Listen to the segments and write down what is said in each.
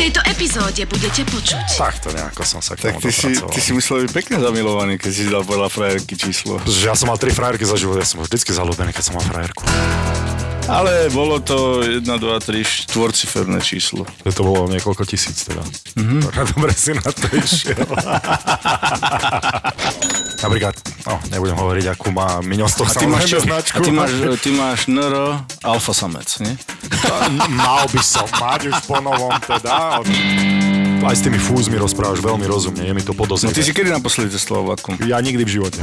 tejto epizóde budete počuť. Tak to nejako som sa k Tak tomu ty si, dopracoval. ty si musel byť pekne zamilovaný, keď si dal podľa frajerky číslo. Ja som mal tri frajerky za život, ja som bol vždycky zalúbený, keď som mal frajerku. Ale bolo to 1, 2, 3, štvorciferné číslo. Že to bolo niekoľko tisíc teda. Mhm. Mm-hmm. Dobre si na to išiel. Napríklad, no, nebudem hovoriť, akú má Miňo z toho A ty máš, čo? značku. a ty máš, ty máš NR alfa samec, nie? Mal by som mať už po novom teda. Aj s tými fúzmi rozprávaš veľmi rozumne, je mi to No podozrieť. ty si kedy naposledy testoval vatkom? Ja nikdy v živote.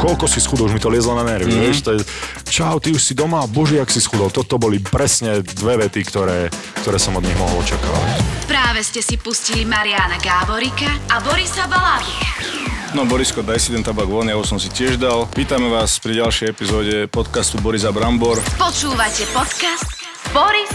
Koľko si schudol, už mi to liezlo na nervy, mm. vieš, to je, čau, ty už si doma, bože, jak si schudol. Toto boli presne dve vety, ktoré, ktoré som od nich mohol očakávať. Práve ste si pustili Mariana Gáborika a Borisa Balábika. No Borisko, daj si ten tabak von, ja už som si tiež dal. Vítame vás pri ďalšej epizóde podcastu Borisa Brambor. Počúvate podcast Boris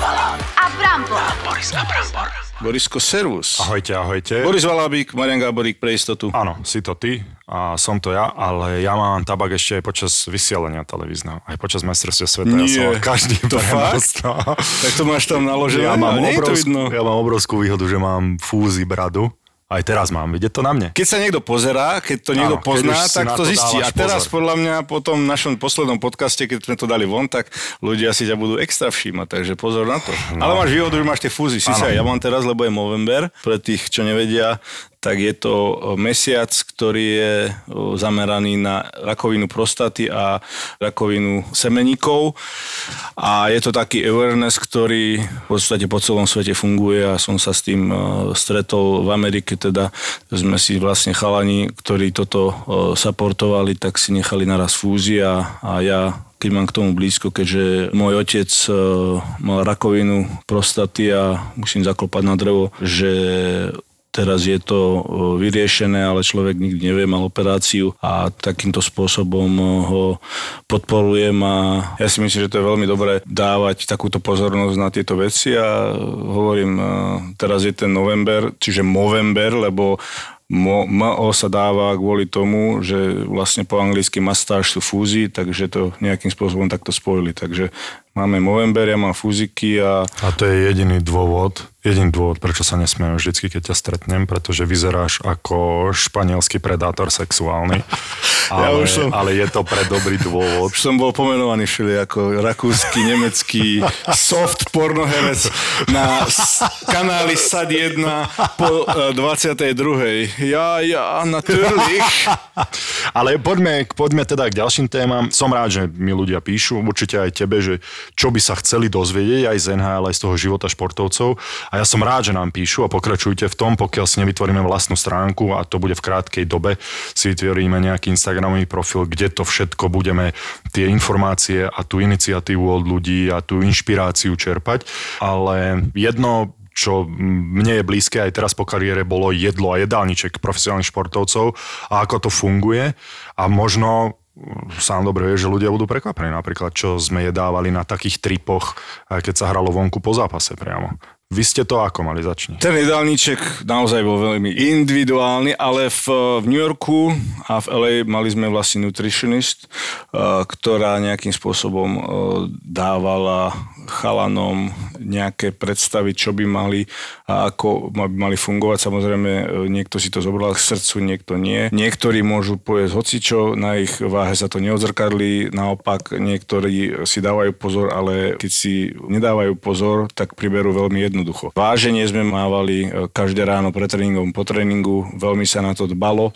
a Brambor. Borisko, servus. Ahojte, ahojte. Boris Valábik, Marian Gáborík pre istotu. Áno, si to ty a som to ja, ale ja mám tabak ešte aj počas vysielania televízneho, aj počas majstrovstiev sveta. Ja Nie. som mal každý To no. Tak to máš tam naložené, Ja mám, obrovskú, ja mám obrovskú výhodu, že mám fúzi bradu. Aj teraz mám, vidieť to na mne. Keď sa niekto pozerá, keď to niekto Áno, pozná, tak to to zistí. A teraz pozor. podľa mňa po tom našom poslednom podcaste, keď sme to dali von, tak ľudia si ťa budú extra všímať, takže pozor na to. No. Ale máš výhodu, že máš tie fúzy. Si sa, ja mám teraz, lebo je Movember, pre tých, čo nevedia, tak je to o, mesiac, ktorý je o, zameraný na rakovinu prostaty a rakovinu semeníkov. A je to taký awareness, ktorý v podstate po celom svete funguje a som sa s tým o, stretol v Amerike, teda sme si vlastne chalani, ktorí toto o, supportovali, tak si nechali naraz fúzi a, ja keď mám k tomu blízko, keďže môj otec e, mal rakovinu prostaty a musím zaklopať na drevo, že Teraz je to vyriešené, ale človek nikdy nevie, mal operáciu a takýmto spôsobom ho podporujem a ja si myslím, že to je veľmi dobré dávať takúto pozornosť na tieto veci a hovorím, teraz je ten november, čiže Movember, lebo Mo, MO sa dáva kvôli tomu, že vlastne po anglicky mastáž sú fúzy, takže to nejakým spôsobom takto spojili. Takže máme Movember, ja mám fúziky a A to je jediný dôvod, jediný dôvod, prečo sa nesmiem vždycky, keď ťa stretnem, pretože vyzeráš ako španielský predátor sexuálny. Ja Ale, už som- ale je to pre dobrý dôvod. Už som bol pomenovaný všeli ako rakúsky, nemecký soft pornoherec na kanáli SAD 1 po e, 22. Ja, ja, natürlich. Ale poďme, poďme teda k ďalším témam. Som rád, že mi ľudia píšu, určite aj tebe, že čo by sa chceli dozvedieť aj z NHL, aj z toho života športovcov. A ja som rád, že nám píšu a pokračujte v tom, pokiaľ si nevytvoríme vlastnú stránku a to bude v krátkej dobe, si vytvoríme nejaký Instagramový profil, kde to všetko budeme, tie informácie a tú iniciatívu od ľudí a tú inšpiráciu čerpať. Ale jedno čo mne je blízke aj teraz po kariére, bolo jedlo a jedálniček profesionálnych športovcov a ako to funguje. A možno sám dobre vie, že ľudia budú prekvapení. Napríklad, čo sme jedávali na takých tripoch, keď sa hralo vonku po zápase priamo. Vy ste to ako mali začni? Ten jedálniček naozaj bol veľmi individuálny, ale v, v New Yorku a v LA mali sme vlastne nutritionist, eh, ktorá nejakým spôsobom eh, dávala chalanom nejaké predstavy, čo by mali a ako by mali fungovať. Samozrejme, eh, niekto si to zobral k srdcu, niekto nie. Niektorí môžu povedať hocičo, na ich váhe sa to neodzrkadlí, naopak niektorí si dávajú pozor, ale keď si nedávajú pozor, tak priberú veľmi jednoducho. Váženie sme mávali e, každé ráno pre tréningom, po tréningu, veľmi sa na to dbalo,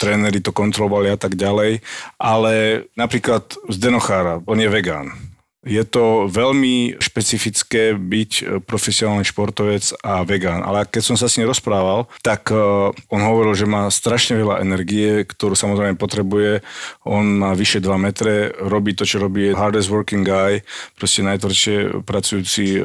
tréneri to kontrolovali a tak ďalej, ale napríklad Zdenochára, on je vegán. Je to veľmi špecifické byť e, profesionálny športovec a vegán. Ale keď som sa s ním rozprával, tak e, on hovoril, že má strašne veľa energie, ktorú samozrejme potrebuje. On má vyše 2 metre, robí to, čo robí hardest working guy, proste najtvrdšie pracujúci e,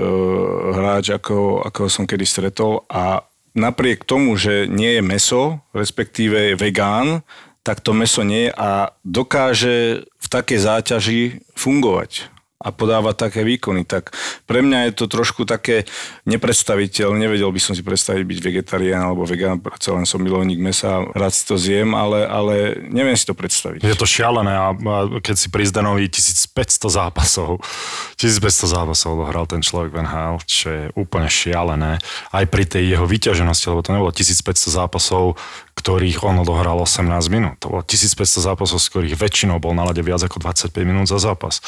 hráč, ako, ako som kedy stretol. A napriek tomu, že nie je meso, respektíve je vegán, tak to meso nie a dokáže v takej záťaži fungovať. A podáva také výkony. Tak pre mňa je to trošku také nepredstaviteľné. Nevedel by som si predstaviť byť vegetarián alebo vegán, predsa len som milovník mesa, rád si to zjem, ale, ale neviem si to predstaviť. Je to šialené a keď si pri Zdenovi 1500 zápasov, 1500 zápasov dohral ten človek Van Hal, čo je úplne šialené. Aj pri tej jeho vyťaženosti, lebo to nebolo 1500 zápasov, ktorých on odohral 18 minút. To bolo 1500 zápasov, z ktorých väčšinou bol na lade viac ako 25 minút za zápas.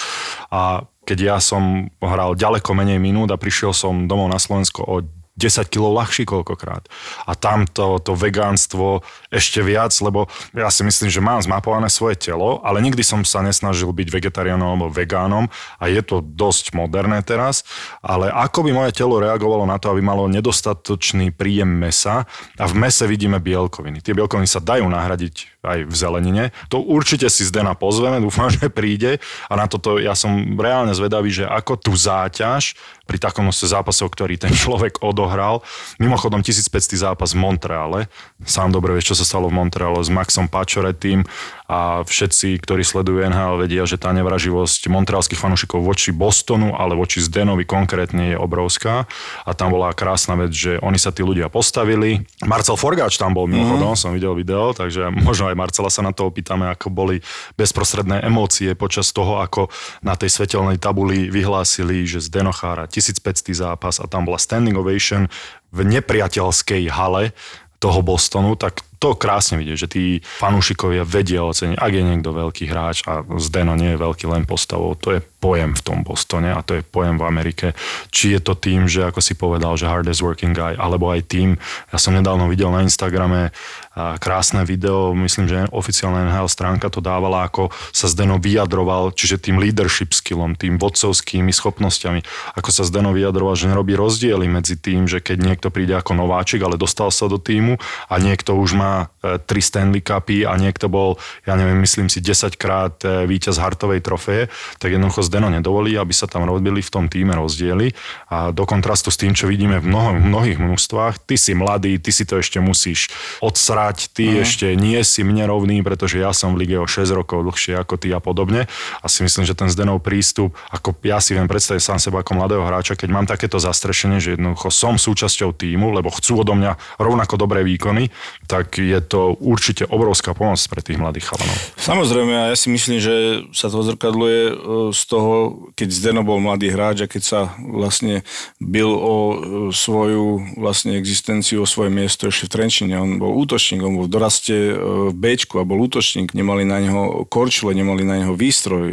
A keď ja som hral ďaleko menej minút a prišiel som domov na Slovensko o 10 kg ľahší koľkokrát. A tam to, to vegánstvo ešte viac, lebo ja si myslím, že mám zmapované svoje telo, ale nikdy som sa nesnažil byť vegetariánom alebo vegánom a je to dosť moderné teraz, ale ako by moje telo reagovalo na to, aby malo nedostatočný príjem mesa a v mese vidíme bielkoviny. Tie bielkoviny sa dajú nahradiť aj v zelenine. To určite si Zdena pozveme, dúfam, že príde a na toto ja som reálne zvedavý, že ako tú záťaž pri takom zápasov, ktorý ten človek odohral. Mimochodom 1500 zápas v Montreale. Sám dobre vieš, čo sa stalo v Montreale s Maxom Pačoretým a všetci, ktorí sledujú NHL, vedia, že tá nevraživosť montrealských fanúšikov voči Bostonu, ale voči Zdenovi konkrétne je obrovská. A tam bola krásna vec, že oni sa tí ľudia postavili. Marcel Forgáč tam bol mimochodom, mm. som videl video, takže možno aj Marcela sa na to opýtame, ako boli bezprostredné emócie počas toho, ako na tej svetelnej tabuli vyhlásili, že Zdeno chára 1500 zápas a tam bola standing ovation v nepriateľskej hale toho Bostonu, tak to krásne vidieť, že tí fanúšikovia vedia oceniť, ak je niekto veľký hráč a Zdeno nie je veľký len postavou, to je pojem v tom Bostone a to je pojem v Amerike. Či je to tým, že ako si povedal, že hardest working guy, alebo aj tým, ja som nedávno videl na Instagrame krásne video, myslím, že oficiálna NHL stránka to dávala, ako sa Zdeno vyjadroval, čiže tým leadership skillom, tým vodcovskými schopnosťami, ako sa Zdeno vyjadroval, že nerobí rozdiely medzi tým, že keď niekto príde ako nováčik, ale dostal sa do týmu a niekto už má má e, tri Stanley Cupy a niekto bol, ja neviem, myslím si 10 krát e, víťaz Hartovej trofeje, tak jednoducho Zdeno nedovolí, aby sa tam robili v tom týme rozdiely a do kontrastu s tým, čo vidíme v mnoho, mnohých množstvách, ty si mladý, ty si to ešte musíš odsrať, ty uh-huh. ešte nie si mne rovný, pretože ja som v lige o 6 rokov dlhšie ako ty a podobne a si myslím, že ten Zdenov prístup, ako ja si viem predstaviť sám seba ako mladého hráča, keď mám takéto zastrešenie, že jednoducho som súčasťou týmu, lebo chcú odo mňa rovnako dobré výkony, tak je to určite obrovská pomoc pre tých mladých chalanov. Samozrejme, a ja si myslím, že sa to zrkadluje e, z toho, keď Zdeno bol mladý hráč a keď sa vlastne byl o e, svoju vlastne existenciu, o svoje miesto ešte v Trenčine. On bol útočník, on bol v doraste e, v Bčku a bol útočník. Nemali na neho korčule, nemali na neho výstroj.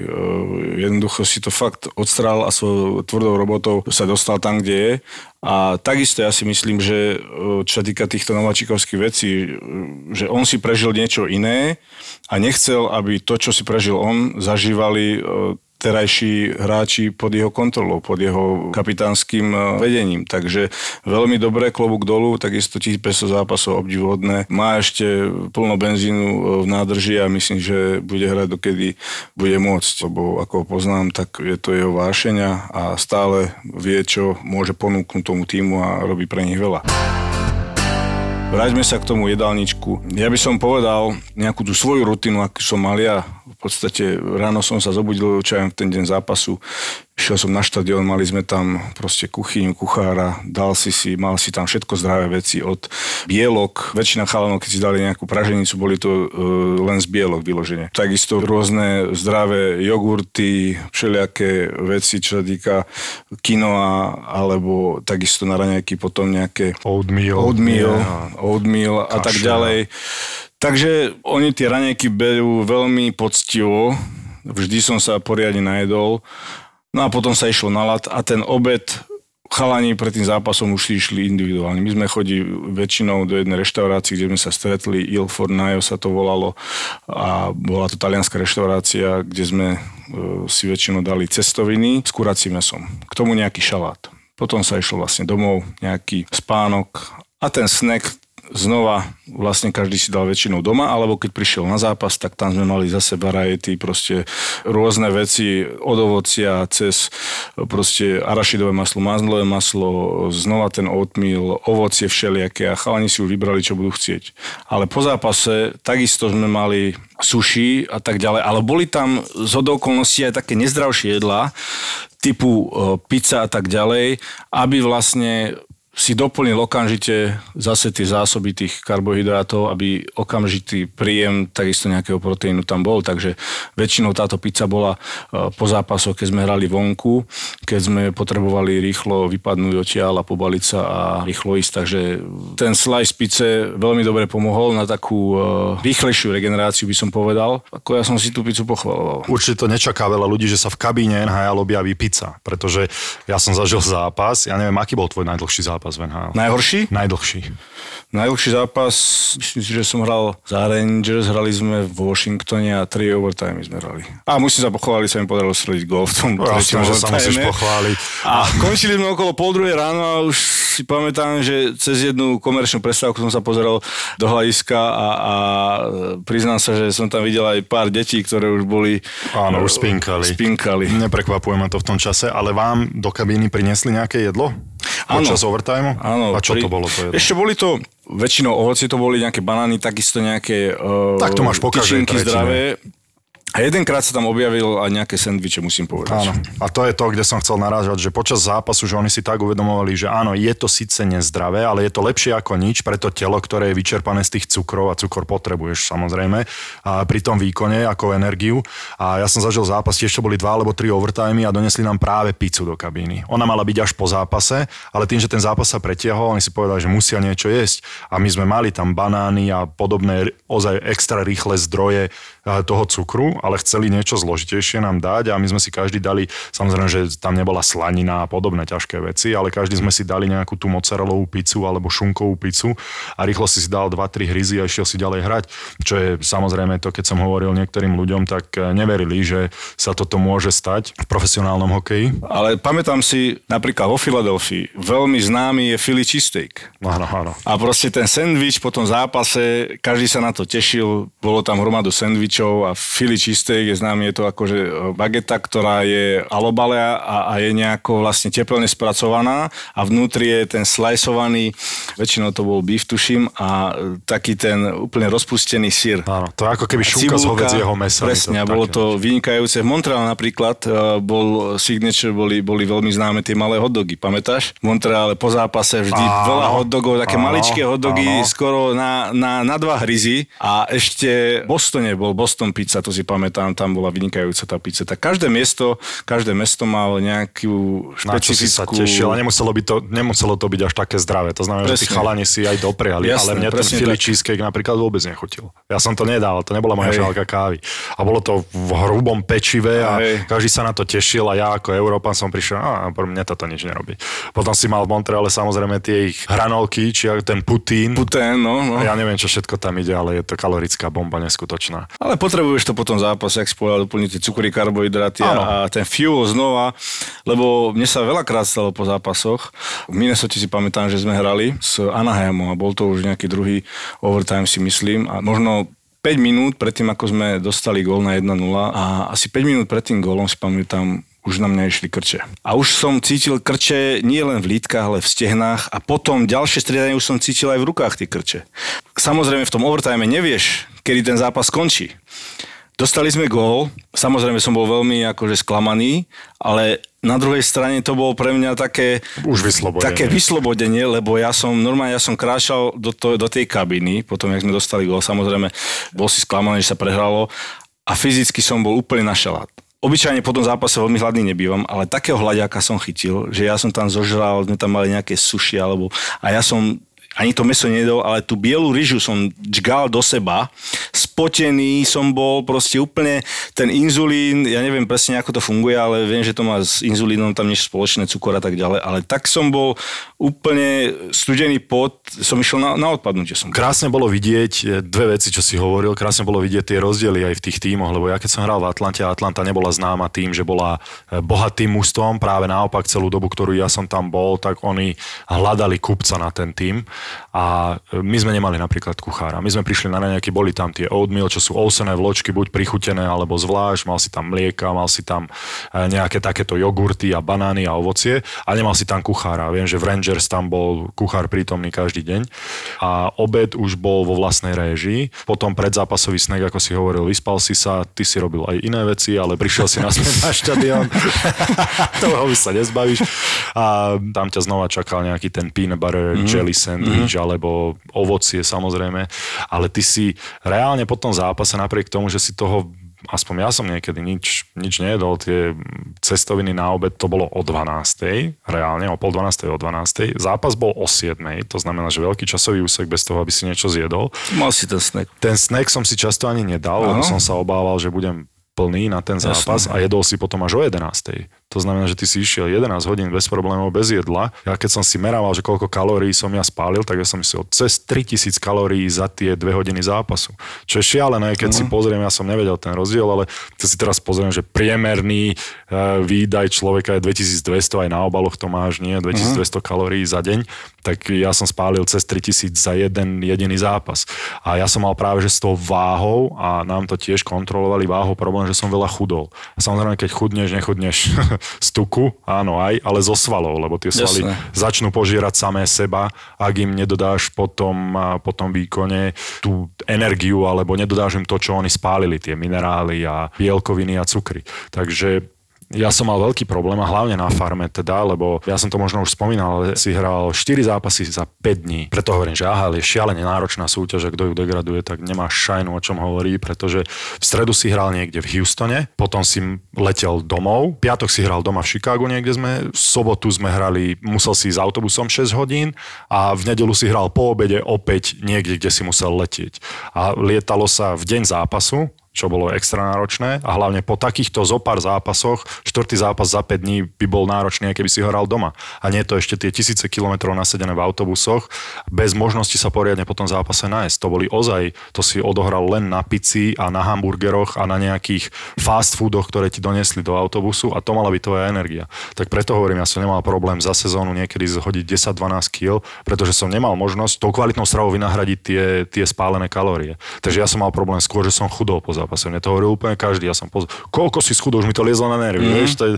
Jednoducho si to fakt odstrál a svojou tvrdou robotou sa dostal tam, kde je a takisto ja si myslím, že čo sa týka týchto nováčikovských vecí, že on si prežil niečo iné a nechcel, aby to, čo si prežil on, zažívali terajší hráči pod jeho kontrolou, pod jeho kapitánskym e, vedením. Takže veľmi dobré, klobúk dolu, takisto 1500 zápasov obdivodné. Má ešte plno benzínu e, v nádrži a myslím, že bude hrať dokedy bude môcť, lebo ako poznám, tak je to jeho vášenia a stále vie, čo môže ponúknuť tomu týmu a robí pre nich veľa. Vráťme sa k tomu jedálničku. Ja by som povedal nejakú tú svoju rutinu, akú som mal ja v podstate ráno som sa zobudil, čo v ten deň zápasu. Šiel som na štadión, mali sme tam proste kuchyňu, kuchára, dal si si, mal si tam všetko zdravé veci od bielok. Väčšina chalanov, keď si dali nejakú praženicu, boli to uh, len z bielok vyloženie. Takisto rôzne zdravé jogurty, všelijaké veci, čo sa týka kinoa, alebo takisto na raňajky potom nejaké oatmeal, oatmeal, oatmeal a tak ďalej. Takže oni tie ranejky berú veľmi poctivo, vždy som sa poriadne najedol, no a potom sa išlo na lat a ten obed chalani pred tým zápasom už išli individuálne. My sme chodili väčšinou do jednej reštaurácie, kde sme sa stretli, Il Fornaio sa to volalo a bola to talianská reštaurácia, kde sme e, si väčšinou dali cestoviny s kuracím mesom. K tomu nejaký šalát. Potom sa išlo vlastne domov, nejaký spánok a ten snack znova vlastne každý si dal väčšinou doma, alebo keď prišiel na zápas, tak tam sme mali zase variety, proste rôzne veci od ovocia cez proste arašidové maslo, mazlové maslo, znova ten oatmeal, ovocie všelijaké a chalani si už vybrali, čo budú chcieť. Ale po zápase takisto sme mali sushi a tak ďalej, ale boli tam z okolností aj také nezdravšie jedlá, typu e, pizza a tak ďalej, aby vlastne si doplnil okamžite zase tie zásoby tých karbohydrátov, aby okamžitý príjem takisto nejakého proteínu tam bol. Takže väčšinou táto pizza bola e, po zápasoch, keď sme hrali vonku, keď sme potrebovali rýchlo vypadnúť odtiaľ a pobaliť sa a rýchlo ísť. Takže ten slice pizze veľmi dobre pomohol na takú e, rýchlejšiu regeneráciu, by som povedal. Ako ja som si tú pizzu pochvaloval. Určite to nečaká veľa ľudí, že sa v kabíne NHL objaví pizza, pretože ja som zažil zápas, ja neviem, aký bol tvoj najdlhší zápas zápas v NHL. Najhorší? Najdlhší. Najdlhší zápas, myslím si, že som hral za Rangers, hrali sme v Washingtone a 3 overtime sme hrali. A musím sa pochváliť, sa mi podarilo streliť gol v tom treťom že sa musíš pochváliť. A končili sme okolo pol druhej ráno a už si pamätám, že cez jednu komerčnú prestávku som sa pozeral do hľadiska a, a priznám sa, že som tam videl aj pár detí, ktoré už boli... Áno, už spinkali. spinkali. Neprekvapuje ma to v tom čase, ale vám do kabíny priniesli nejaké jedlo? Počas áno, overtime? Áno. A čo pri, to bolo? To jedlo? Ešte boli to, väčšinou ovoci to boli nejaké banány, takisto nejaké uh, tak to máš po zdravé. A jedenkrát sa tam objavil aj nejaké sendviče, musím povedať. Áno. A to je to, kde som chcel narážať, že počas zápasu, že oni si tak uvedomovali, že áno, je to síce nezdravé, ale je to lepšie ako nič pre to telo, ktoré je vyčerpané z tých cukrov a cukor potrebuješ samozrejme a pri tom výkone ako energiu. A ja som zažil zápas, tiež to boli dva alebo tri overtimey a donesli nám práve pizzu do kabíny. Ona mala byť až po zápase, ale tým, že ten zápas sa pretiahol, oni si povedali, že musia niečo jesť. A my sme mali tam banány a podobné ozaj extra rýchle zdroje toho cukru, ale chceli niečo zložitejšie nám dať a my sme si každý dali, samozrejme, že tam nebola slanina a podobné ťažké veci, ale každý sme si dali nejakú tú mozzarelovú pizzu alebo šunkovú pizzu a rýchlo si si dal 2-3 hryzy a išiel si ďalej hrať, čo je samozrejme to, keď som hovoril niektorým ľuďom, tak eh, neverili, že sa toto môže stať v profesionálnom hokeji. Ale pamätám si, napríklad vo Filadelfii, veľmi známy je Philly cheesesteak. Áno, áno. A proste ten sendvič po tom zápase, každý sa na to tešil, bolo tam hromadu sendvič sendvičov a cheesesteak je známy, je to akože e, bageta, ktorá je alobale a, a je nejako vlastne teplne spracovaná a vnútri je ten sliceovaný, väčšinou to bol beef, tuším, a e, taký ten úplne rozpustený sír. Áno, to je ako keby šunka z hovedzieho mesa. Presne, a bolo to vynikajúce. V Montreale napríklad e, bol signature, boli, boli veľmi známe tie malé hotdogy, pamätáš? V Montreale po zápase vždy áno, veľa hotdogov, také áno, maličké hotdogy, áno. skoro na, na, na dva hryzy a ešte v Bostone bol Boston Pizza, to si pamätám, tam bola vynikajúca tá pizza. Tak každé miesto, každé mesto malo nejakú špecifickú... Na sa tešil, ale nemuselo, by to, nemuselo to byť až také zdravé. To znamená, presne. že tí chalani si aj dopriali, Jasne, ale mne ten Philly cheesecake napríklad vôbec nechutil. Ja som to nedal, to nebola moja šálka kávy. A bolo to v hrubom pečive a Hej. každý sa na to tešil a ja ako Európan som prišiel, a pre mňa toto nič nerobí. Potom si mal v Montreale samozrejme tie ich hranolky, či ten putín. Putén, no, no. A ja neviem, čo všetko tam ide, ale je to kalorická bomba neskutočná. Ale ale potrebuješ to potom zápas, jak spojal doplniť tie cukry, karbohydráty a, a ten fuel znova, lebo mne sa veľakrát stalo po zápasoch. V Minnesota si pamätám, že sme hrali s Anaheimom a bol to už nejaký druhý overtime si myslím a možno 5 minút predtým, ako sme dostali gól na 1-0 a asi 5 minút pred tým gólom si pamätám, už na mňa išli krče. A už som cítil krče nie len v lítkach, ale v stehnách a potom ďalšie striedanie už som cítil aj v rukách tie krče. Samozrejme v tom overtime nevieš, kedy ten zápas skončí. Dostali sme gól, samozrejme som bol veľmi akože sklamaný, ale na druhej strane to bolo pre mňa také, Už vyslobodenie. také vyslobodenie, lebo ja som normálne ja som kráčal do, to, do tej kabiny, potom jak sme dostali gól, samozrejme bol si sklamaný, že sa prehralo a fyzicky som bol úplne na šalát. Obyčajne po tom zápase veľmi hladný nebývam, ale takého hľadiaka som chytil, že ja som tam zožral, sme tam mali nejaké suši alebo a ja som ani to meso nedol, ale tú bielu ryžu som džgal do seba, spotený som bol, proste úplne ten inzulín, ja neviem presne ako to funguje, ale viem, že to má s inzulínom tam niečo spoločné, cukor a tak ďalej, ale tak som bol úplne studený pot, som išiel na, na odpadnutie. Som. Krásne bolo vidieť e, dve veci, čo si hovoril, krásne bolo vidieť tie rozdiely aj v tých tímoch, lebo ja keď som hral v Atlante, Atlanta nebola známa tým, že bola e, bohatým mústvom, práve naopak celú dobu, ktorú ja som tam bol, tak oni hľadali kupca na ten tým A my sme nemali napríklad kuchára. My sme prišli na nejaký, boli tam tie oatmeal, čo sú ousené vločky, buď prichutené alebo zvlášť, mal si tam mlieka, mal si tam e, nejaké takéto jogurty a banány a ovocie a nemal si tam kuchára. Viem, že v Rangers tam bol kuchár prítomný každý deň a obed už bol vo vlastnej réžii. Potom predzápasový snack, ako si hovoril, vyspal si sa, ty si robil aj iné veci, ale prišiel si naspäť na štadión. Toho už sa nezbavíš. A tam ťa znova čakal nejaký ten peanut butter, mm-hmm. jelly sandwich, mm-hmm alebo ovocie samozrejme, ale ty si reálne po tom zápase napriek tomu, že si toho aspoň ja som niekedy nič, nič nejedol, tie cestoviny na obed to bolo o 12. reálne, o pol 12. o 12. Zápas bol o 7. To znamená, že veľký časový úsek bez toho, aby si niečo zjedol. Mal si ten snack. Ten snack som si často ani nedal, lebo som sa obával, že budem plný na ten zápas Jasne. a jedol si potom až o 11. To znamená, že ty si išiel 11 hodín bez problémov, bez jedla. Ja keď som si merával, že koľko kalórií som ja spálil, tak ja som myslel cez 3000 kalórií za tie 2 hodiny zápasu. Čo je šialené, keď uh-huh. si mhm. pozriem, ja som nevedel ten rozdiel, ale keď si teraz pozriem, že priemerný uh, výdaj človeka je 2200, aj na obaloch to máš, nie? 2200 uh-huh. kalórií za deň, tak ja som spálil cez 3000 za jeden jediný zápas. A ja som mal práve, že s tou váhou a nám to tiež kontrolovali váhou problém, že som veľa chudol. A samozrejme, keď chudneš, nechudneš z tuku, áno aj, ale zo svalov, lebo tie svaly Jasne. začnú požierať samé seba, ak im nedodáš potom, po tom výkone tú energiu, alebo nedodáš im to, čo oni spálili, tie minerály a bielkoviny a cukry. Takže ja som mal veľký problém a hlavne na farme teda, lebo ja som to možno už spomínal, ale si hral 4 zápasy za 5 dní. Preto hovorím, že aha, je šialene náročná súťaž a kto ju degraduje, tak nemá šajnu o čom hovorí, pretože v stredu si hral niekde v Houstone, potom si letel domov, piatok si hral doma v Chicagu niekde sme, v sobotu sme hrali, musel si ísť autobusom 6 hodín a v nedelu si hral po obede opäť niekde, kde si musel letieť. A lietalo sa v deň zápasu, čo bolo extra náročné a hlavne po takýchto zopár zápasoch, štvrtý zápas za 5 dní by bol náročný, keby si hral doma. A nie to ešte tie tisíce kilometrov nasedené v autobusoch, bez možnosti sa poriadne po tom zápase nájsť. To boli ozaj, to si odohral len na pici a na hamburgeroch a na nejakých fast foodoch, ktoré ti donesli do autobusu a to mala byť tvoja energia. Tak preto hovorím, ja som nemal problém za sezónu niekedy zhodiť 10-12 kg, pretože som nemal možnosť tou kvalitnou stravou vynahradiť tie, tie spálené kalórie. Takže ja som mal problém skôr, že som chudol po zápase. Mne to hovoril úplne každý. Ja som pozor, koľko si schudol, už mi to liezlo na nervy. Mm. Vieš, to je,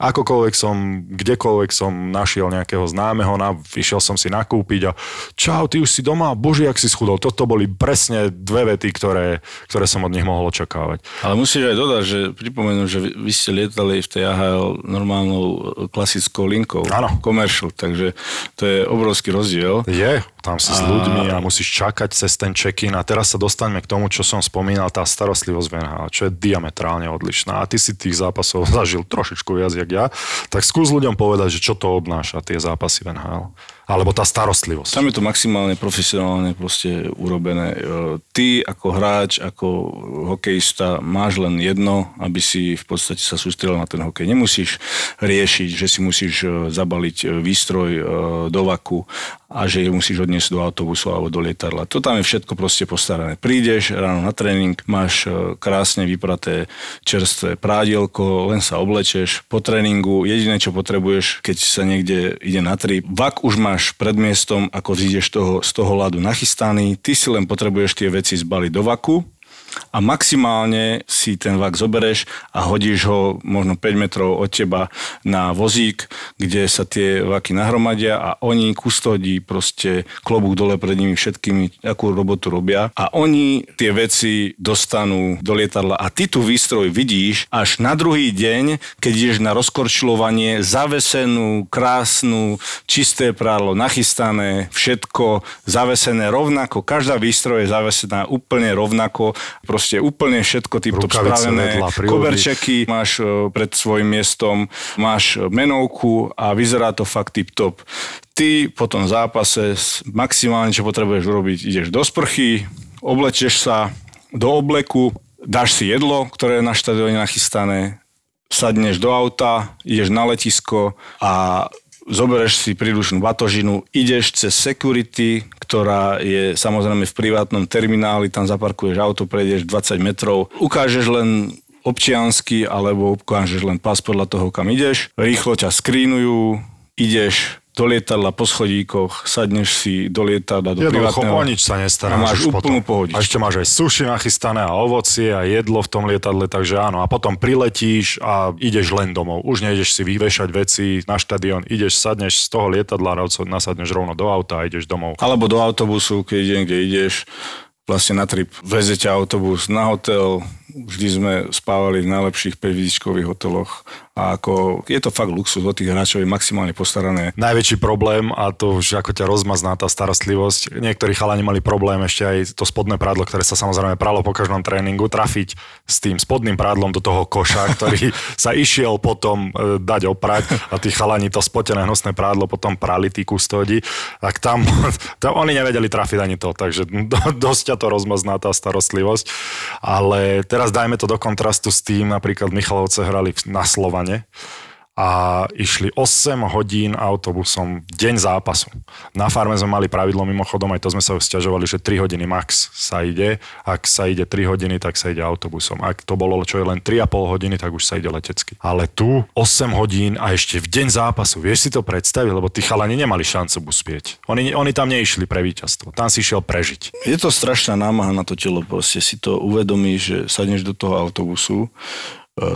akokoľvek som, kdekoľvek som našiel nejakého známeho, na, vyšiel som si nakúpiť a čau, ty už si doma, bože, jak si schudol. Toto boli presne dve vety, ktoré, ktoré som od nich mohol očakávať. Ale musíš aj dodať, že pripomenúť, že vy, vy ste lietali v tej AHL normálnou klasickou linkou. Áno. Commercial, takže to je obrovský rozdiel. Je, tam si a... s ľuďmi a musíš čakať cez ten check-in a teraz sa dostaňme k tomu, čo som spomínal, tá starostlivosť v NHL, čo je diametrálne odlišná. A ty si tých zápasov zažil trošičku viac, jak ja, tak skús ľuďom povedať, že čo to obnáša tie zápasy v NHL alebo tá starostlivosť. Tam je to maximálne profesionálne proste urobené. E, ty ako hráč, ako hokejista máš len jedno, aby si v podstate sa sústredil na ten hokej. Nemusíš riešiť, že si musíš e, zabaliť e, výstroj do vaku a že ju musíš odniesť do autobusu alebo do lietadla. To tam je všetko proste postarané. Prídeš ráno na tréning, máš krásne vypraté čerstvé prádielko, len sa oblečeš. Po tréningu jediné, čo potrebuješ, keď sa niekde ide na tri, vak už máš pred miestom, ako zídeš toho, z toho ľadu nachystaný, ty si len potrebuješ tie veci zbaliť do vaku, a maximálne si ten vlak zobereš a hodíš ho možno 5 metrov od teba na vozík, kde sa tie vlaky nahromadia a oni kustodí proste klobúk dole pred nimi všetkými, akú robotu robia. A oni tie veci dostanú do lietadla. A ty tu výstroj vidíš až na druhý deň, keď ideš na rozkorčilovanie, zavesenú, krásnu, čisté prádlo, nachystané, všetko zavesené rovnako, každá výstroj je zavesená úplne rovnako proste úplne všetko týmto spravené, koberčeky máš e, pred svojim miestom, máš menovku a vyzerá to fakt tip-top. Ty po tom zápase maximálne, čo potrebuješ urobiť, ideš do sprchy, oblečeš sa do obleku, dáš si jedlo, ktoré je na štadióne nachystané, sadneš do auta, ideš na letisko a zobereš si príručnú batožinu, ideš cez security, ktorá je samozrejme v privátnom termináli, tam zaparkuješ auto, prejdeš 20 metrov, ukážeš len občiansky alebo ukážeš len pas podľa toho, kam ideš, rýchlo ťa skrínujú, ideš do lietadla po schodíkoch, sadneš si do lietadla, do Jednoducho privátneho. o nič sa nestará. Máš úplnú pohodičku. A ešte máš aj suši nachystané a ovocie a jedlo v tom lietadle, takže áno. A potom priletíš a ideš len domov. Už nejdeš si vyvešať veci na štadión, ideš, sadneš z toho lietadla, nasadneš rovno do auta a ideš domov. Alebo do autobusu, keď idem, kde ideš, vlastne na trip vezete autobus na hotel, vždy sme spávali v najlepších 5 hoteloch a ako, je to fakt luxus od tých hráčov, je maximálne postarané. Najväčší problém a to už ako ťa rozmazná tá starostlivosť. Niektorí chalani mali problém ešte aj to spodné prádlo, ktoré sa samozrejme pralo po každom tréningu, trafiť s tým spodným prádlom do toho koša, ktorý sa išiel potom e, dať oprať a tí chalani to spotené hnusné prádlo potom prali tí kustódi, tak tam, tam oni nevedeli trafiť ani to, takže dosť ťa to rozmazná tá starostlivosť. Ale teraz dajme to do kontrastu s tým, napríklad Michalovce hrali na Slovane a išli 8 hodín autobusom deň zápasu. Na farme sme mali pravidlo mimochodom, aj to sme sa stiažovali, že 3 hodiny max sa ide. Ak sa ide 3 hodiny, tak sa ide autobusom. Ak to bolo čo je len 3,5 hodiny, tak už sa ide letecky. Ale tu 8 hodín a ešte v deň zápasu. Vieš si to predstaviť? Lebo tí chalani nemali šancu uspieť. Oni, oni tam neišli pre víťazstvo. Tam si išiel prežiť. Je to strašná námaha na to telo. Proste si to uvedomí, že sadneš do toho autobusu,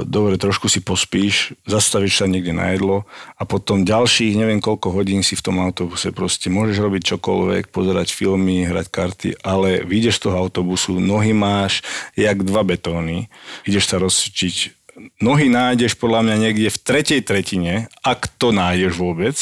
dobre, trošku si pospíš, zastavíš sa niekde na jedlo a potom ďalších neviem koľko hodín si v tom autobuse proste môžeš robiť čokoľvek, pozerať filmy, hrať karty, ale vyjdeš z toho autobusu, nohy máš jak dva betóny, ideš sa rozčiť nohy nájdeš podľa mňa niekde v tretej tretine, ak to nájdeš vôbec,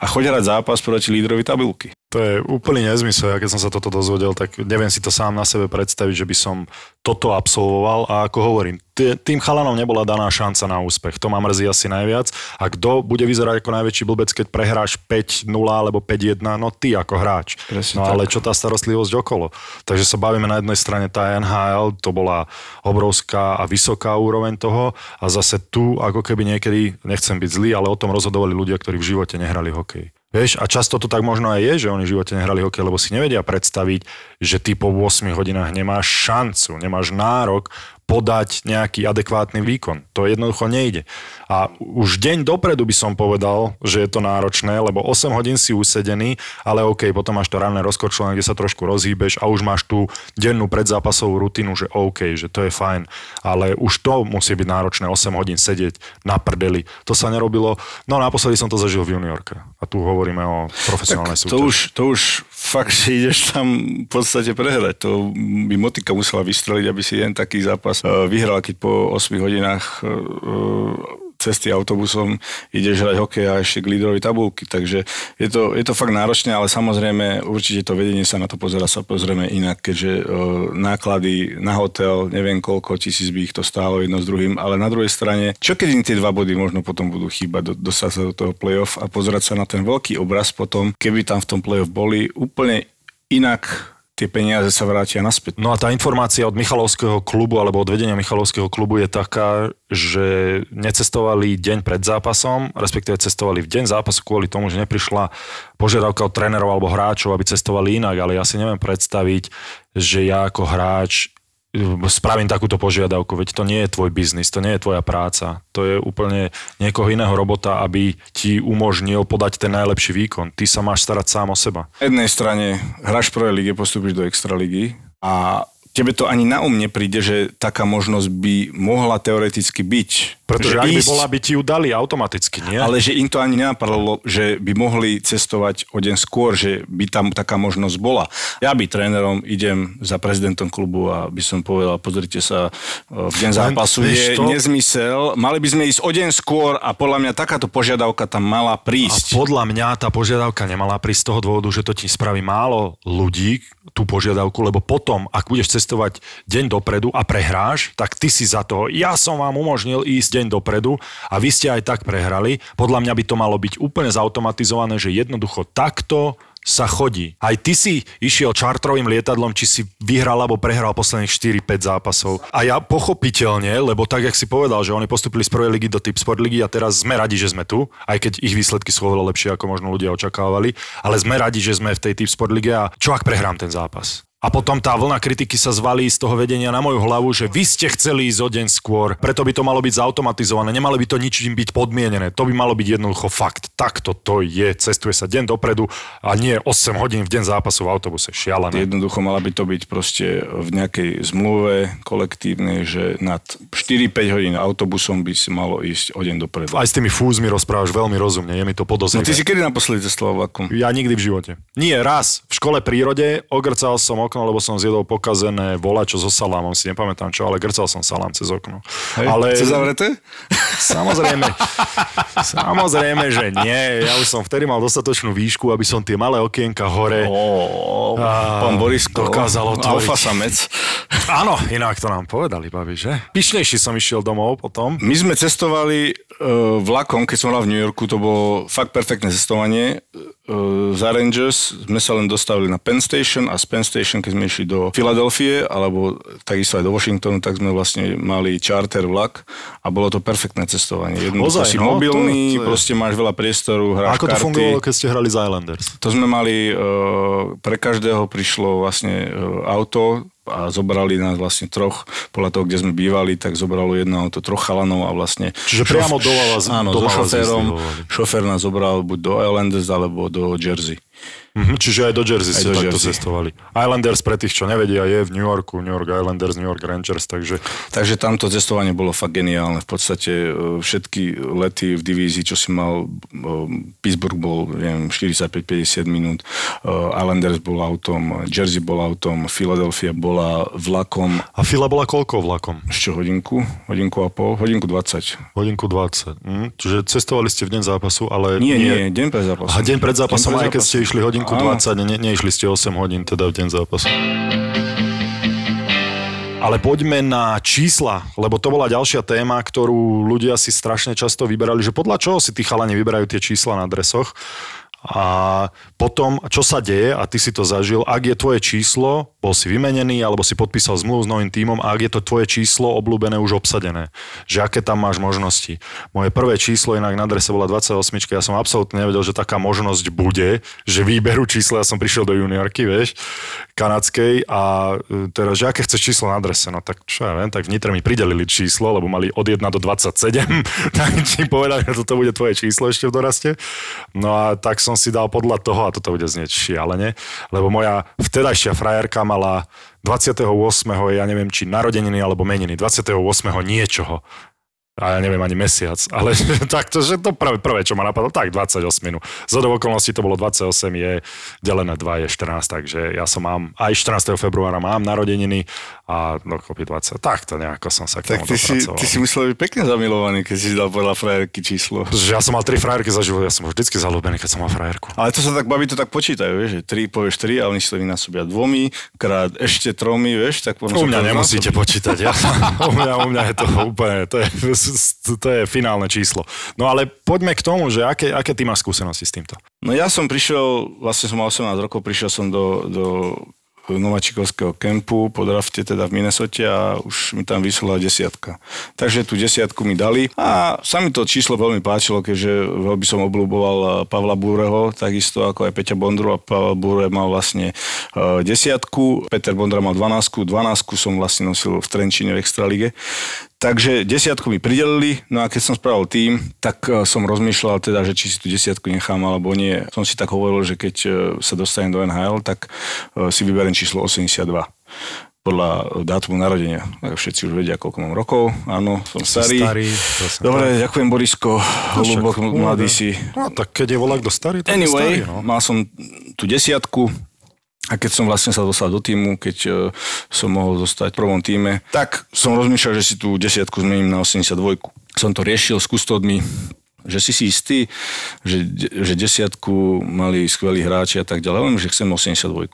a choď hrať zápas proti lídrovi tabulky. To je úplný nezmysel. Ja keď som sa toto dozvedel, tak neviem si to sám na sebe predstaviť, že by som toto absolvoval. A ako hovorím, tým chalanom nebola daná šanca na úspech. To ma mrzí asi najviac. A kto bude vyzerať ako najväčší blbec, keď prehráš 5-0 alebo 5-1? No ty ako hráč. Presne no tak. ale čo tá starostlivosť okolo? Takže sa bavíme na jednej strane tá NHL, to bola obrovská a vysoká úroveň toho. A zase tu, ako keby niekedy, nechcem byť zlý, ale o tom rozhodovali ľudia, ktorí v živote nehrali hokej. Vieš, a často to tak možno aj je, že oni v živote nehrali hokej, lebo si nevedia predstaviť, že ty po 8 hodinách nemáš šancu, nemáš nárok podať nejaký adekvátny výkon. To jednoducho nejde. A už deň dopredu by som povedal, že je to náročné, lebo 8 hodín si usedený, ale OK, potom máš to ranné rozkočlené, kde sa trošku rozhýbeš a už máš tú dennú predzápasovú rutinu, že OK, že to je fajn. Ale už to musí byť náročné, 8 hodín sedieť na prdeli. To sa nerobilo. No naposledy som to zažil v juniorke. A tu hovoríme o profesionálnej tak súťaži. To už, to už fakt, že ideš tam v podstate prehrať. To by motika musela vystreliť, aby si jen taký zápas zápas vyhral, keď po 8 hodinách e, cesty autobusom ideš hrať hokej a ešte k lídrovi tabulky. Takže je to, je to fakt náročné, ale samozrejme určite to vedenie sa na to pozera sa pozrieme inak, keďže uh, náklady na hotel, neviem koľko tisíc by ich to stálo jedno s druhým, ale na druhej strane, čo keď im tie dva body možno potom budú chýbať, do, dostať sa do toho playoff a pozerať sa na ten veľký obraz potom, keby tam v tom playoff boli úplne inak tie peniaze sa vrátia naspäť. No a tá informácia od Michalovského klubu alebo od vedenia Michalovského klubu je taká, že necestovali deň pred zápasom, respektíve cestovali v deň zápasu kvôli tomu, že neprišla požiadavka od trénerov alebo hráčov, aby cestovali inak, ale ja si neviem predstaviť, že ja ako hráč spravím takúto požiadavku, veď to nie je tvoj biznis, to nie je tvoja práca, to je úplne niekoho iného robota, aby ti umožnil podať ten najlepší výkon. Ty sa máš starať sám o seba. Na jednej strane hráš v prvej lige, postupíš do extraligy a tebe to ani na um nepríde, že taká možnosť by mohla teoreticky byť. Pretože ak by bola, by ti ju dali automaticky, nie? Ale že im to ani nenapadlo, že by mohli cestovať o deň skôr, že by tam taká možnosť bola. Ja by trénerom idem za prezidentom klubu a by som povedal, pozrite sa, v deň zápasu je to? nezmysel. Mali by sme ísť o deň skôr a podľa mňa takáto požiadavka tam mala prísť. A podľa mňa tá požiadavka nemala prísť z toho dôvodu, že to ti spraví málo ľudí, tú požiadavku, lebo potom, ak budeš cestovať deň dopredu a prehráš, tak ty si za to, ja som vám umožnil ísť deň dopredu a vy ste aj tak prehrali. Podľa mňa by to malo byť úplne zautomatizované, že jednoducho takto sa chodí. Aj ty si išiel čartrovým lietadlom, či si vyhral alebo prehral posledných 4-5 zápasov. A ja pochopiteľne, lebo tak, jak si povedal, že oni postupili z prvej ligy do Typ Sport ligy a teraz sme radi, že sme tu, aj keď ich výsledky sú oveľa lepšie, ako možno ľudia očakávali, ale sme radi, že sme v tej Typ Sport lige a čo ak prehrám ten zápas? A potom tá vlna kritiky sa zvalí z toho vedenia na moju hlavu, že vy ste chceli ísť o deň skôr, preto by to malo byť zautomatizované, nemalo by to ničím byť podmienené, to by malo byť jednoducho fakt. takto to je. Cestuje sa deň dopredu a nie 8 hodín v deň zápasu v autobuse. Šialené. Jednoducho mala by to byť proste v nejakej zmluve kolektívnej, že nad 4-5 hodín autobusom by si malo ísť o deň dopredu. Aj s tými fúzmi rozprávaš veľmi rozumne, je mi to No podozrivé. ty si kedy naposledy cestoval vlakom? Ja nikdy v živote. Nie, raz. V škole prírode ogrcal som okno, lebo som zjedol pokazené volačo so salámom, si nepamätám čo, ale grcal som salám cez okno. Hej, ale Cez zavreté? samozrejme, samozrejme, že nie. Ja už som vtedy mal dostatočnú výšku, aby som tie malé okienka hore... Ó, Á, pán Borisko. dokázal otvoriť. Alfa samec. Áno, inak to nám povedali, babi, že? Pyšnejší som išiel domov potom. My sme cestovali vlakom, keď som hral v New Yorku, to bolo fakt perfektné cestovanie. Uh, za Rangers sme sa len dostavili na Penn Station a z Penn Station, keď sme išli do Filadelfie, alebo takisto aj do Washingtonu, tak sme vlastne mali charter vlak a bolo to perfektné cestovanie. Jednoducho Ozaj, si no, mobilný, to- to je- proste máš veľa priestoru, hráš Ako to karty. fungovalo, keď ste hrali z Islanders? To sme mali, uh, pre každého prišlo vlastne auto a zobrali nás vlastne troch, podľa toho, kde sme bývali, tak zobralo jedno auto troch chalanov a vlastne... Čiže priamo doma vás- Áno, doma so šoférom. Šofér nás zobral buď do Islanders alebo do Jersey. Mhm, čiže aj do Jersey Aj ste do takto cestovali. Islanders, pre tých, čo nevedia, je v New Yorku, New York Islanders, New York Rangers, takže Takže tamto cestovanie bolo fakt geniálne. V podstate uh, všetky lety v divízii, čo si mal, uh, Pittsburgh bol, neviem, 45-50 minút, uh, Islanders bol autom, Jersey bol autom, Philadelphia bola vlakom, A Fila bola koľko vlakom? ešte hodinku, hodinku a pol, hodinku 20. Hodinku 20. Hm? Čiže cestovali ste v deň zápasu, ale... Nie, nie, deň pred zápasom. A deň pred zápasom, Deň pred aj keď ste zápasom. išli hodinku Áno. 20, ne, neišli ste 8 hodín teda v deň zápasu. Ale poďme na čísla, lebo to bola ďalšia téma, ktorú ľudia si strašne často vyberali, že podľa čoho si tí chalani vyberajú tie čísla na dresoch. A potom, čo sa deje, a ty si to zažil, ak je tvoje číslo, bol si vymenený, alebo si podpísal zmluvu s novým tímom, a ak je to tvoje číslo obľúbené už obsadené, že aké tam máš možnosti. Moje prvé číslo inak na drese bola 28, ja som absolútne nevedel, že taká možnosť bude, že výberu čísla, ja som prišiel do juniorky, vieš, kanadskej a e, teraz, že aké chceš číslo na drese, no tak čo ja viem, tak v mi pridelili číslo, lebo mali od 1 do 27, tak ti povedali, že toto bude tvoje číslo ešte v doraste. No a tak som si dal podľa toho, a toto bude znieť šialene, lebo moja vtedajšia frajerka mala 28. ja neviem, či narodeniny alebo meniny, 28. niečoho a ja neviem ani mesiac, ale takto, že to prvé, prvé čo ma napadlo, tak 28 minút. Z okolností to bolo 28, je delené 2 je 14, takže ja som mám, aj 14. februára mám narodeniny a dokopy 20. Takto nejako som sa k Tak tomu ty si, ty si musel byť pekne zamilovaný, keď si dal podľa frajerky číslo. Ja som mal tri frajerky za život, ja som bol vždycky zalúbený, keď som mal frajerku. Ale to sa tak baví, to tak počítajú, vieš, že tri, povieš tri a oni si to vynásobia dvomi, krát ešte tromi, vieš, tak U mňa nemusíte násobí. počítať, ja, u, mňa, u mňa je to úplne, to je, to je finálne číslo. No ale poďme k tomu, že aké, aké ty máš skúsenosti s týmto? No ja som prišiel, vlastne som mal 18 rokov, prišiel som do, do Novačikovského kempu po drafte teda v Minnesote a už mi tam vyslala desiatka. Takže tú desiatku mi dali a sa mi to číslo veľmi páčilo, keďže veľmi som obľúboval Pavla Búreho, takisto ako aj Peťa Bondru a Pavel Búre mal vlastne eh, desiatku, Peter Bondra mal 12, 12 som vlastne nosil v Trenčine v Extralige. Takže desiatku mi pridelili, no a keď som spravil tým, tak eh, som rozmýšľal teda, že či si tú desiatku nechám alebo nie. Som si tak hovoril, že keď eh, sa dostanem do NHL, tak eh, si vyberiem číslo 82 podľa dátumu narodenia. Tak Všetci už vedia, koľko mám rokov. Áno, som starý. starý, Dobre, ďakujem Borisko. Ľubok, Však, mladý si. No tak keď je volák do starý, tak Anyway, starý, no. mal som tú desiatku a keď som vlastne sa dostal do týmu, keď uh, som mohol zostať v prvom týme, tak som rozmýšľal, že si tú desiatku zmením na 82. Som to riešil s kustodmi, že si si istý, že, že desiatku mali skvelí hráči a tak ďalej, len že chcem 82.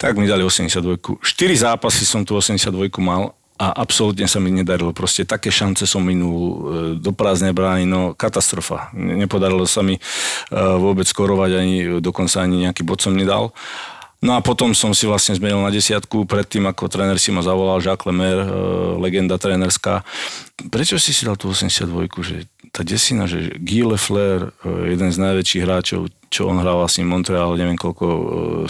Tak mi dali 82. 4 zápasy som tu 82 mal a absolútne sa mi nedarilo. Proste také šance som minul e, do prázdnej brány, no katastrofa. Ne- Nepodarilo sa mi e, vôbec skorovať, ani dokonca ani nejaký bod som nedal. No a potom som si vlastne zmenil na desiatku, predtým ako tréner si ma zavolal Jacques Lemaire, e, legenda trénerská. Prečo si si dal tú 82 že tá desina, že Guy Lefler, e, jeden z najväčších hráčov, čo on hral vlastne v Montreal, neviem koľko e,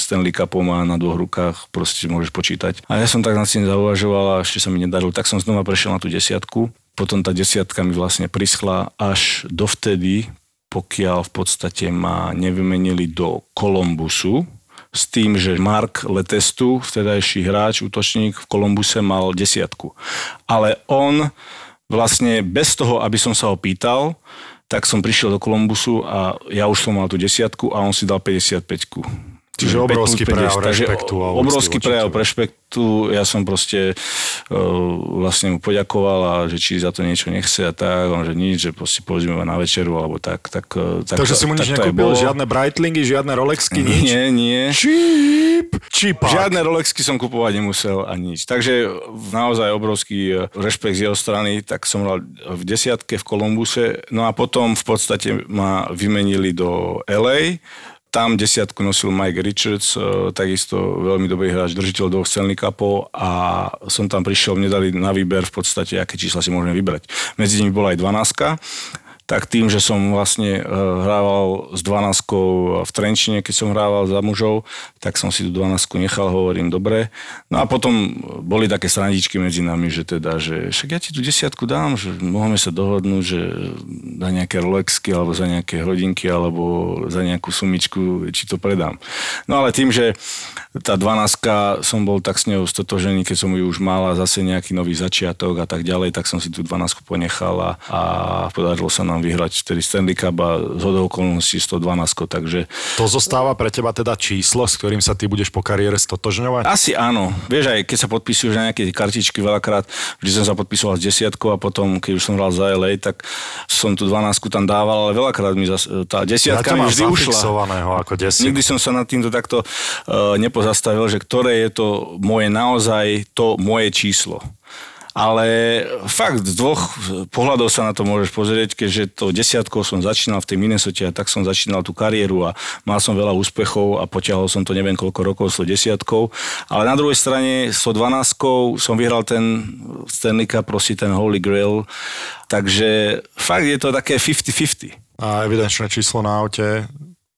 Stanley Cupov má na dvoch rukách, proste môžeš počítať. A ja som tak nad tým zauvažoval a ešte sa mi nedarilo, tak som znova prešiel na tú desiatku. Potom tá desiatka mi vlastne prischla až dovtedy, pokiaľ v podstate ma nevymenili do Kolumbusu, s tým, že Mark Letestu, vtedajší hráč, útočník v Kolumbuse mal desiatku. Ale on vlastne bez toho, aby som sa ho pýtal, tak som prišiel do Kolumbusu a ja už som mal tú desiatku a on si dal 55 Čiže obrovský prejav rešpektu. Obrovský prejav rešpektu. Ja som proste uh, vlastne mu poďakoval a že či za to niečo nechce a tak, on že nič, že proste povedzme na večeru alebo tak. tak, e, tak Takže to, si mu nič nekúpil? Žiadne Breitlingy, žiadne Rolexky, nič? Nie, nie. Cheap! Cheapak. Žiadne Rolexky som kupovať nemusel a nič. Takže naozaj obrovský e, rešpekt z jeho strany, tak som hral v desiatke v Kolumbuse, no a potom v podstate ma vymenili do LA, tam desiatku nosil Mike Richards, e, takisto veľmi dobrý hráč, držiteľ dvoch Stanley Cupov a som tam prišiel, mne dali na výber v podstate, aké čísla si môžeme vybrať. Medzi nimi bola aj 12 tak tým, že som vlastne e, hrával s 12 v Trenčine, keď som hrával za mužov, tak som si tú 12 nechal, hovorím, dobre. No a potom boli také srandičky medzi nami, že teda, že však ja ti tú desiatku dám, že môžeme sa dohodnúť, že za nejaké Rolexky, alebo za nejaké hodinky, alebo za nejakú sumičku, či to predám. No ale tým, že tá 12 som bol tak s ňou stotožený, keď som ju už mal a zase nejaký nový začiatok a tak ďalej, tak som si tú 12 ponechal a, a podarilo sa nám nám vyhrať vtedy Stanley Cup a z hodou okolností 112, takže... To zostáva pre teba teda číslo, s ktorým sa ty budeš po kariére stotožňovať? Asi áno. Vieš, aj keď sa podpisuješ na nejaké kartičky veľakrát, vždy som sa podpisoval s desiatkou a potom, keď už som hral za LA, tak som tú 12 tam dával, ale veľakrát mi zas, tá desiatka ja mi vždy ušla. ako desiatku. Nikdy som sa nad týmto takto uh, nepozastavil, že ktoré je to moje naozaj to moje číslo. Ale fakt z dvoch pohľadov sa na to môžeš pozrieť, keďže to desiatkou som začínal v tej Minnesota a tak som začínal tú kariéru a mal som veľa úspechov a potiahol som to neviem koľko rokov s desiatkou. Ale na druhej strane s 12 som vyhral ten Stanley Cup, proste ten Holy Grail. Takže fakt je to také 50-50. A evidenčné číslo na aute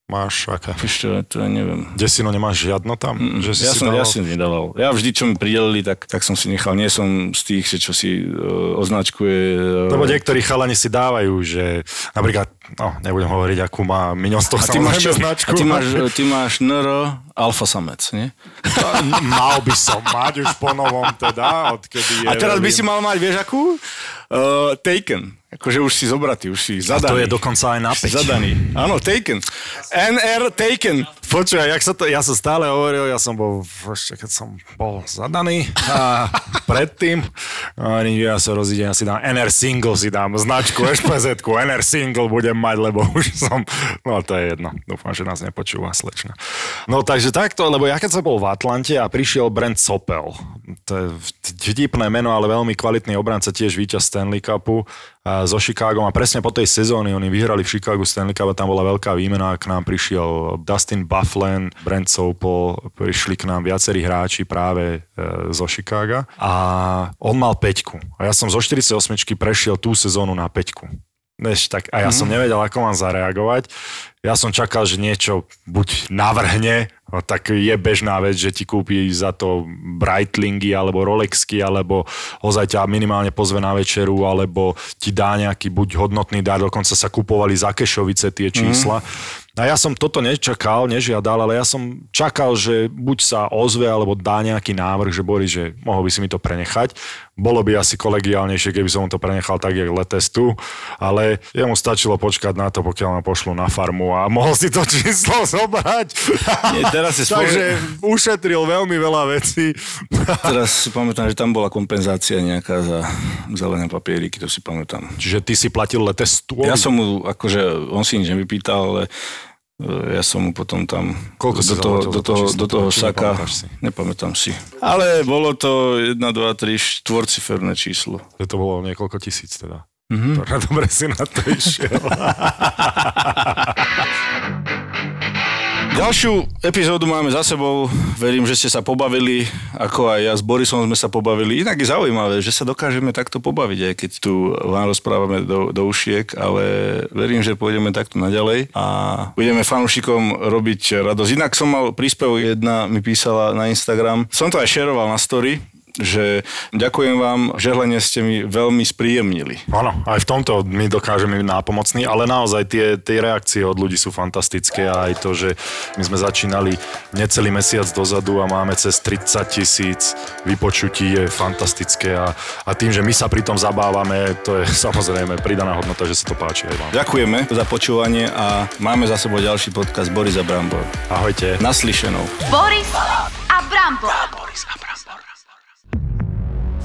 máš aké? Ešte, to ja neviem. Desino nemáš žiadno tam? Mm, že si ja, si som, dával... ja si nedával. Ja vždy, čo mi pridelili, tak, tak som si nechal. Nie som z tých, čo si uh, označkuje... Uh... Lebo niektorí chalani si dávajú, že napríklad, no, nebudem hovoriť, akú má Minostok a ty máš, značku. A ty máš, ty máš NR alfa samec, nie? mal by som mať už po novom teda, odkedy je... A teraz by si mal mať, vieš akú? Uh, taken. Akože už si zobratý, už si zadaný. A to je dokonca aj na Zadaný. Áno, Taken. NR Taken. Počuj, jak sa to, ja som stále hovoril, ja som bol, ešte keď som bol zadaný a predtým, a ja sa rozídem, ja si dám NR Single, si dám značku špz NR Single budem mať, lebo už som, no to je jedno, dúfam, že nás nepočúva slečna. No takže takto, lebo ja keď som bol v Atlante a prišiel Brent Sopel, to je vtipné meno, ale veľmi kvalitný obranca, tiež víťaz Stanley Cupu, so Chicagom a presne po tej sezóny oni vyhrali v Chicagu Stanley Cup a tam bola veľká výmena, k nám prišiel Dustin Bufflin, Brent Soupol, prišli k nám viacerí hráči práve e, zo Chicaga a on mal peťku a ja som zo 48 prešiel tú sezónu na peťku. Než, tak, a ja mm. som mhm. nevedel, ako mám zareagovať. Ja som čakal, že niečo buď navrhne, tak je bežná vec, že ti kúpi za to Breitlingy alebo Rolexky, alebo ozaj ťa minimálne pozve na večeru, alebo ti dá nejaký buď hodnotný dar, dokonca sa kupovali za Kešovice tie čísla. Mm. A ja som toto nečakal, nežiadal, ale ja som čakal, že buď sa ozve, alebo dá nejaký návrh, že Boris, že mohol by si mi to prenechať. Bolo by asi kolegiálnejšie, keby som mu to prenechal tak, jak letestu, ale jemu stačilo počkať na to, pokiaľ ma pošlu na farmu a mohol si to číslo zobrať. Nie, teraz si Takže ušetril veľmi veľa vecí. teraz si pamätám, že tam bola kompenzácia nejaká za zelené papieriky, to si pamätám. Čiže ty si platil letestu? Ja som mu, akože on si nič nevypýtal, ale ja som mu potom tam Koľko do, toho, do, toho, do toho saka, si? nepamätám si. Ale bolo to 1, 2, 3, štvorciferné číslo. To bolo niekoľko tisíc teda. Mm-hmm. Dobre si na to išiel. Ďalšiu epizódu máme za sebou. Verím, že ste sa pobavili, ako aj ja s Borisom sme sa pobavili. Inak je zaujímavé, že sa dokážeme takto pobaviť, aj keď tu vám rozprávame do, do ušiek, ale verím, že pôjdeme takto naďalej a budeme fanúšikom robiť radosť. Inak som mal príspevok, jedna mi písala na Instagram. Som to aj šeroval na story, že ďakujem vám, žehlenie ste mi veľmi spríjemnili. Áno, aj v tomto my dokážeme byť nápomocní, ale naozaj tie, tie reakcie od ľudí sú fantastické a aj to, že my sme začínali necelý mesiac dozadu a máme cez 30 tisíc vypočutí je fantastické a, a tým, že my sa pri tom zabávame, to je samozrejme pridaná hodnota, že sa to páči aj vám. Ďakujeme za počúvanie a máme za sebou ďalší podcast Boris a Brambor. Ahojte. Naslyšenou. Boris a Brambor. Boris a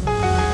Thank you.